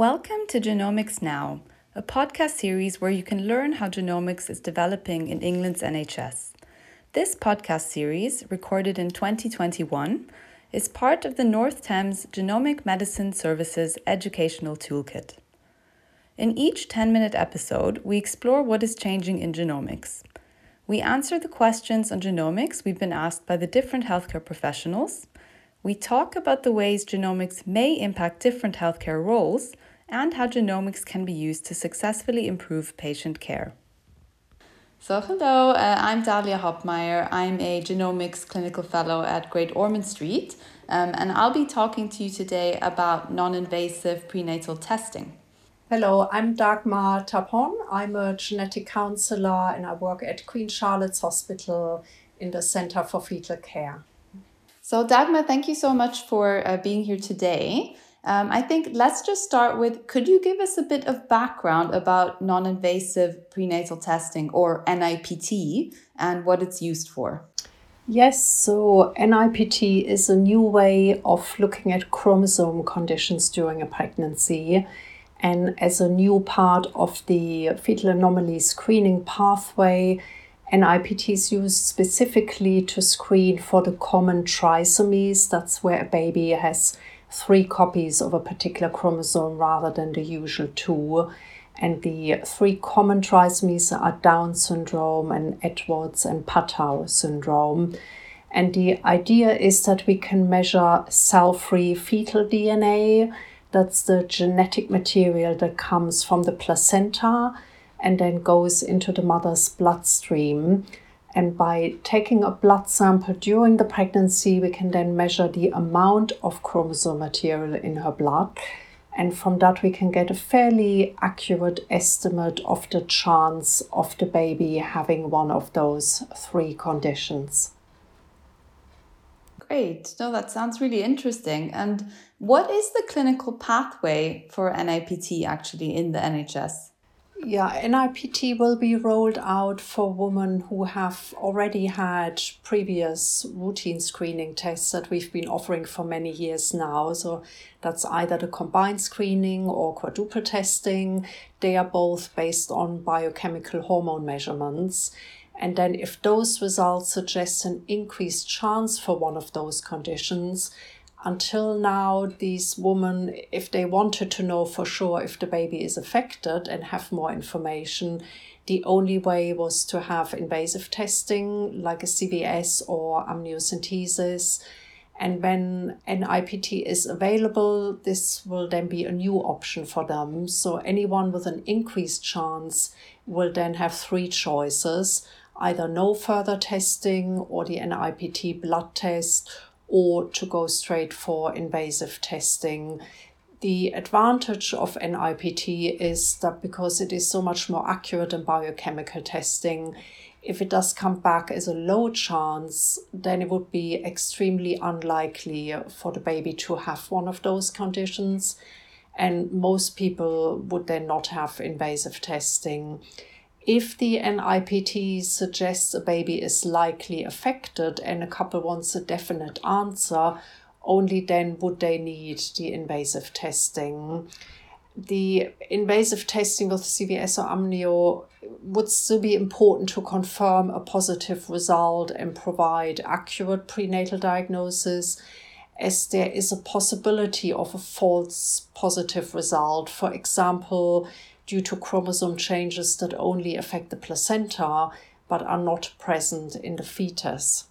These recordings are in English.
Welcome to Genomics Now, a podcast series where you can learn how genomics is developing in England's NHS. This podcast series, recorded in 2021, is part of the North Thames Genomic Medicine Services Educational Toolkit. In each 10 minute episode, we explore what is changing in genomics. We answer the questions on genomics we've been asked by the different healthcare professionals. We talk about the ways genomics may impact different healthcare roles and how genomics can be used to successfully improve patient care. So, hello, uh, I'm Dalia Hopmeyer. I'm a genomics clinical fellow at Great Ormond Street, um, and I'll be talking to you today about non invasive prenatal testing. Hello, I'm Dagmar Tapon. I'm a genetic counselor and I work at Queen Charlotte's Hospital in the Center for Fetal Care. So, Dagmar, thank you so much for uh, being here today. Um, I think let's just start with could you give us a bit of background about non invasive prenatal testing or NIPT and what it's used for? Yes, so NIPT is a new way of looking at chromosome conditions during a pregnancy and as a new part of the fetal anomaly screening pathway, NIPT is used specifically to screen for the common trisomies. That's where a baby has three copies of a particular chromosome rather than the usual two. And the three common trisomies are Down syndrome and Edwards and Patau syndrome. And the idea is that we can measure cell free fetal DNA that's the genetic material that comes from the placenta and then goes into the mother's bloodstream. And by taking a blood sample during the pregnancy, we can then measure the amount of chromosome material in her blood. And from that, we can get a fairly accurate estimate of the chance of the baby having one of those three conditions. Great. No, that sounds really interesting. And what is the clinical pathway for NIPT actually in the NHS? Yeah, NIPT will be rolled out for women who have already had previous routine screening tests that we've been offering for many years now. So that's either the combined screening or quadruple testing. They are both based on biochemical hormone measurements. And then, if those results suggest an increased chance for one of those conditions, until now, these women, if they wanted to know for sure if the baby is affected and have more information, the only way was to have invasive testing like a CVS or amniocentesis. And when an NIPT is available, this will then be a new option for them. So anyone with an increased chance will then have three choices either no further testing or the NIPT blood test or to go straight for invasive testing. The advantage of NIPT is that because it is so much more accurate than biochemical testing, if it does come back as a low chance, then it would be extremely unlikely for the baby to have one of those conditions. And most people would then not have invasive testing. If the NIPT suggests a baby is likely affected and a couple wants a definite answer, only then would they need the invasive testing. The invasive testing with CVS or amnio would still be important to confirm a positive result and provide accurate prenatal diagnosis as there is a possibility of a false positive result. For example, due to chromosome changes that only affect the placenta but are not present in the fetus.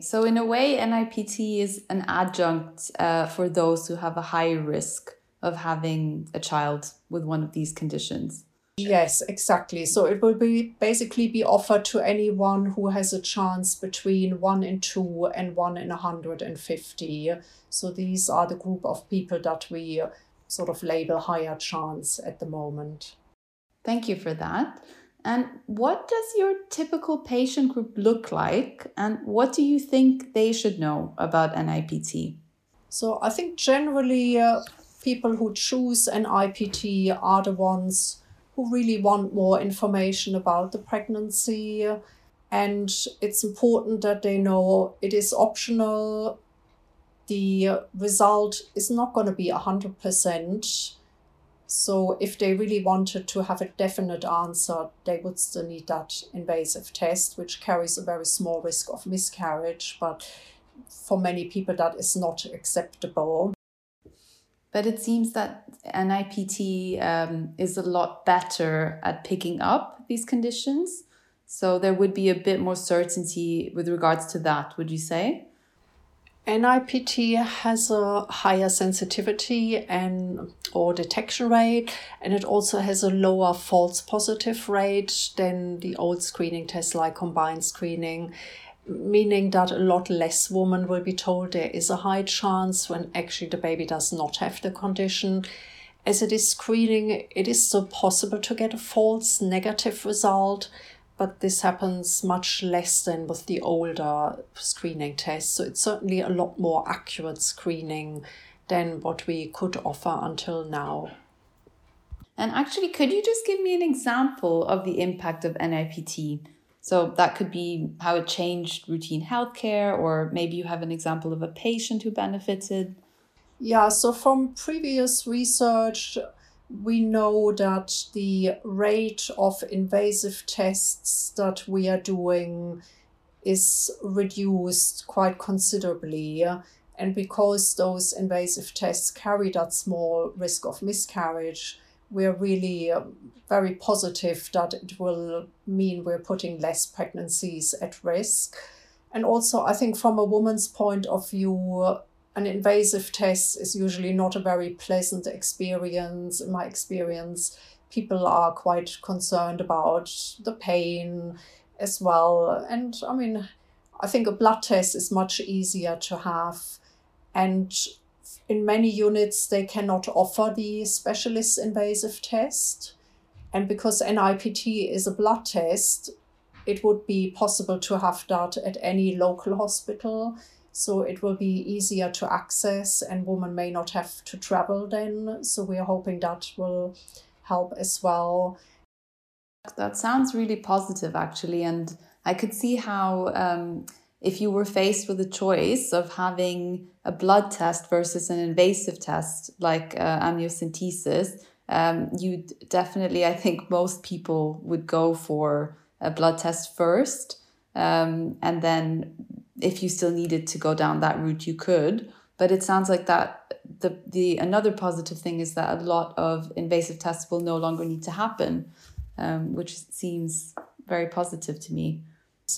So, in a way, NIPT is an adjunct uh, for those who have a high risk of having a child with one of these conditions. Yes, exactly. So it will be basically be offered to anyone who has a chance between one in two and one in hundred and fifty. So these are the group of people that we sort of label higher chance at the moment. Thank you for that. And what does your typical patient group look like? And what do you think they should know about NIPT? So, I think generally uh, people who choose NIPT are the ones who really want more information about the pregnancy. And it's important that they know it is optional the result is not going to be 100%. So if they really wanted to have a definite answer, they would still need that invasive test, which carries a very small risk of miscarriage. But for many people, that is not acceptable. But it seems that NIPT um, is a lot better at picking up these conditions. So there would be a bit more certainty with regards to that, would you say? NIPT has a higher sensitivity and or detection rate, and it also has a lower false positive rate than the old screening tests like combined screening, meaning that a lot less women will be told there is a high chance when actually the baby does not have the condition. As it is screening, it is still possible to get a false negative result but this happens much less than with the older screening tests. So it's certainly a lot more accurate screening than what we could offer until now. And actually, could you just give me an example of the impact of NIPT? So that could be how it changed routine healthcare, or maybe you have an example of a patient who benefited. Yeah, so from previous research, we know that the rate of invasive tests that we are doing is reduced quite considerably. And because those invasive tests carry that small risk of miscarriage, we're really uh, very positive that it will mean we're putting less pregnancies at risk. And also, I think from a woman's point of view, an invasive test is usually not a very pleasant experience. In my experience, people are quite concerned about the pain as well. And I mean, I think a blood test is much easier to have. And in many units, they cannot offer the specialist invasive test. And because NIPT is a blood test, it would be possible to have that at any local hospital so it will be easier to access and women may not have to travel then. So we are hoping that will help as well. That sounds really positive actually and i could see how um, if you were faced with a choice of having a blood test versus an invasive test like uh, amniocentesis um, you definitely i think most people would go for a blood test first um, and then if you still needed to go down that route, you could. But it sounds like that the the another positive thing is that a lot of invasive tests will no longer need to happen, um, which seems very positive to me.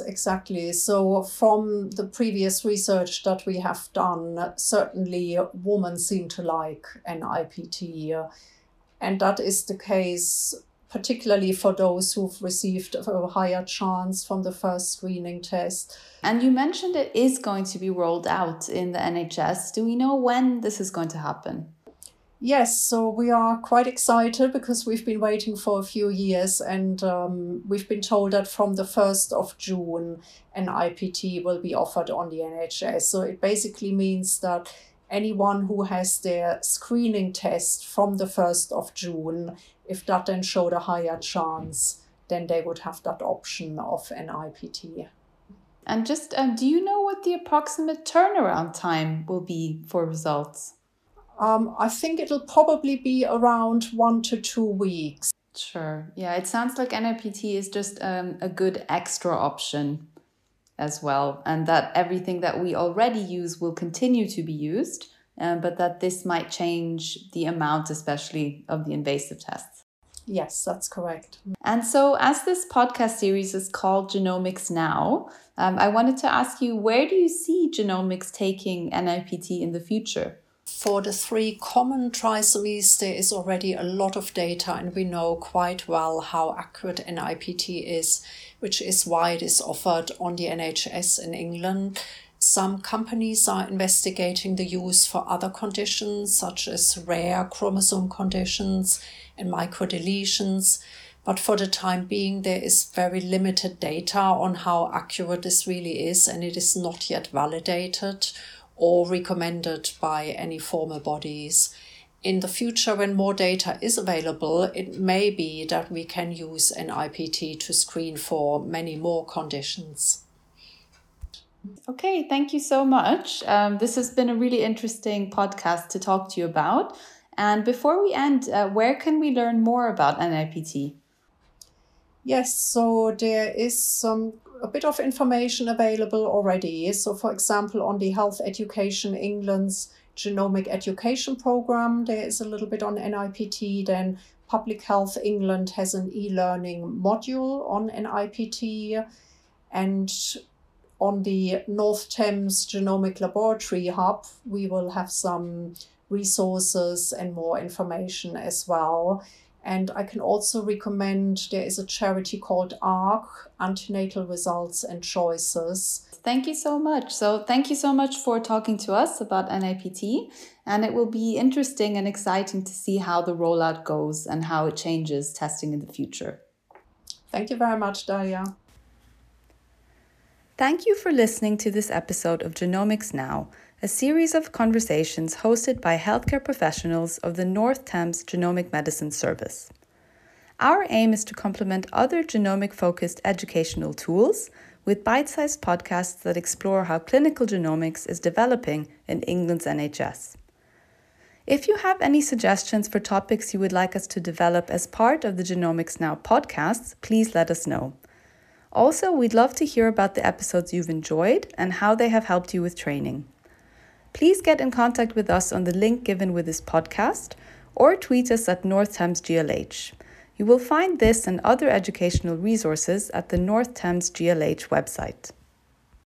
Exactly. So, from the previous research that we have done, certainly women seem to like NIPT, and that is the case particularly for those who've received a higher chance from the first screening test. And you mentioned it is going to be rolled out in the NHS. Do we know when this is going to happen? Yes, so we are quite excited because we've been waiting for a few years and um, we've been told that from the 1st of June, NIPT will be offered on the NHS. So it basically means that anyone who has their screening test from the 1st of June if that then showed a higher chance, then they would have that option of NIPT. And just um, do you know what the approximate turnaround time will be for results? Um, I think it'll probably be around one to two weeks. Sure. Yeah, it sounds like NIPT is just um, a good extra option as well, and that everything that we already use will continue to be used, um, but that this might change the amount, especially of the invasive tests. Yes, that's correct. And so, as this podcast series is called Genomics Now, um, I wanted to ask you where do you see genomics taking NIPT in the future? For the three common trisomies, there is already a lot of data, and we know quite well how accurate NIPT is, which is why it is offered on the NHS in England. Some companies are investigating the use for other conditions, such as rare chromosome conditions and microdeletions. But for the time being, there is very limited data on how accurate this really is, and it is not yet validated or recommended by any formal bodies. In the future, when more data is available, it may be that we can use NIPT to screen for many more conditions. Okay, thank you so much. Um, this has been a really interesting podcast to talk to you about. And before we end, uh, where can we learn more about NIPT? Yes, so there is some a bit of information available already. So, for example, on the Health Education England's genomic education program, there is a little bit on NIPT. Then Public Health England has an e-learning module on NIPT, and on the North Thames Genomic Laboratory Hub, we will have some resources and more information as well. And I can also recommend there is a charity called ARC, Antenatal Results and Choices. Thank you so much. So, thank you so much for talking to us about NIPT. And it will be interesting and exciting to see how the rollout goes and how it changes testing in the future. Thank you very much, Daria. Thank you for listening to this episode of Genomics Now a series of conversations hosted by healthcare professionals of the North Thames Genomic Medicine Service. Our aim is to complement other genomic focused educational tools with bite sized podcasts that explore how clinical genomics is developing in England's NHS. If you have any suggestions for topics you would like us to develop as part of the Genomics Now podcasts, please let us know. Also, we'd love to hear about the episodes you've enjoyed and how they have helped you with training please get in contact with us on the link given with this podcast or tweet us at North Thames GLH. You will find this and other educational resources at the North Thames GLH website.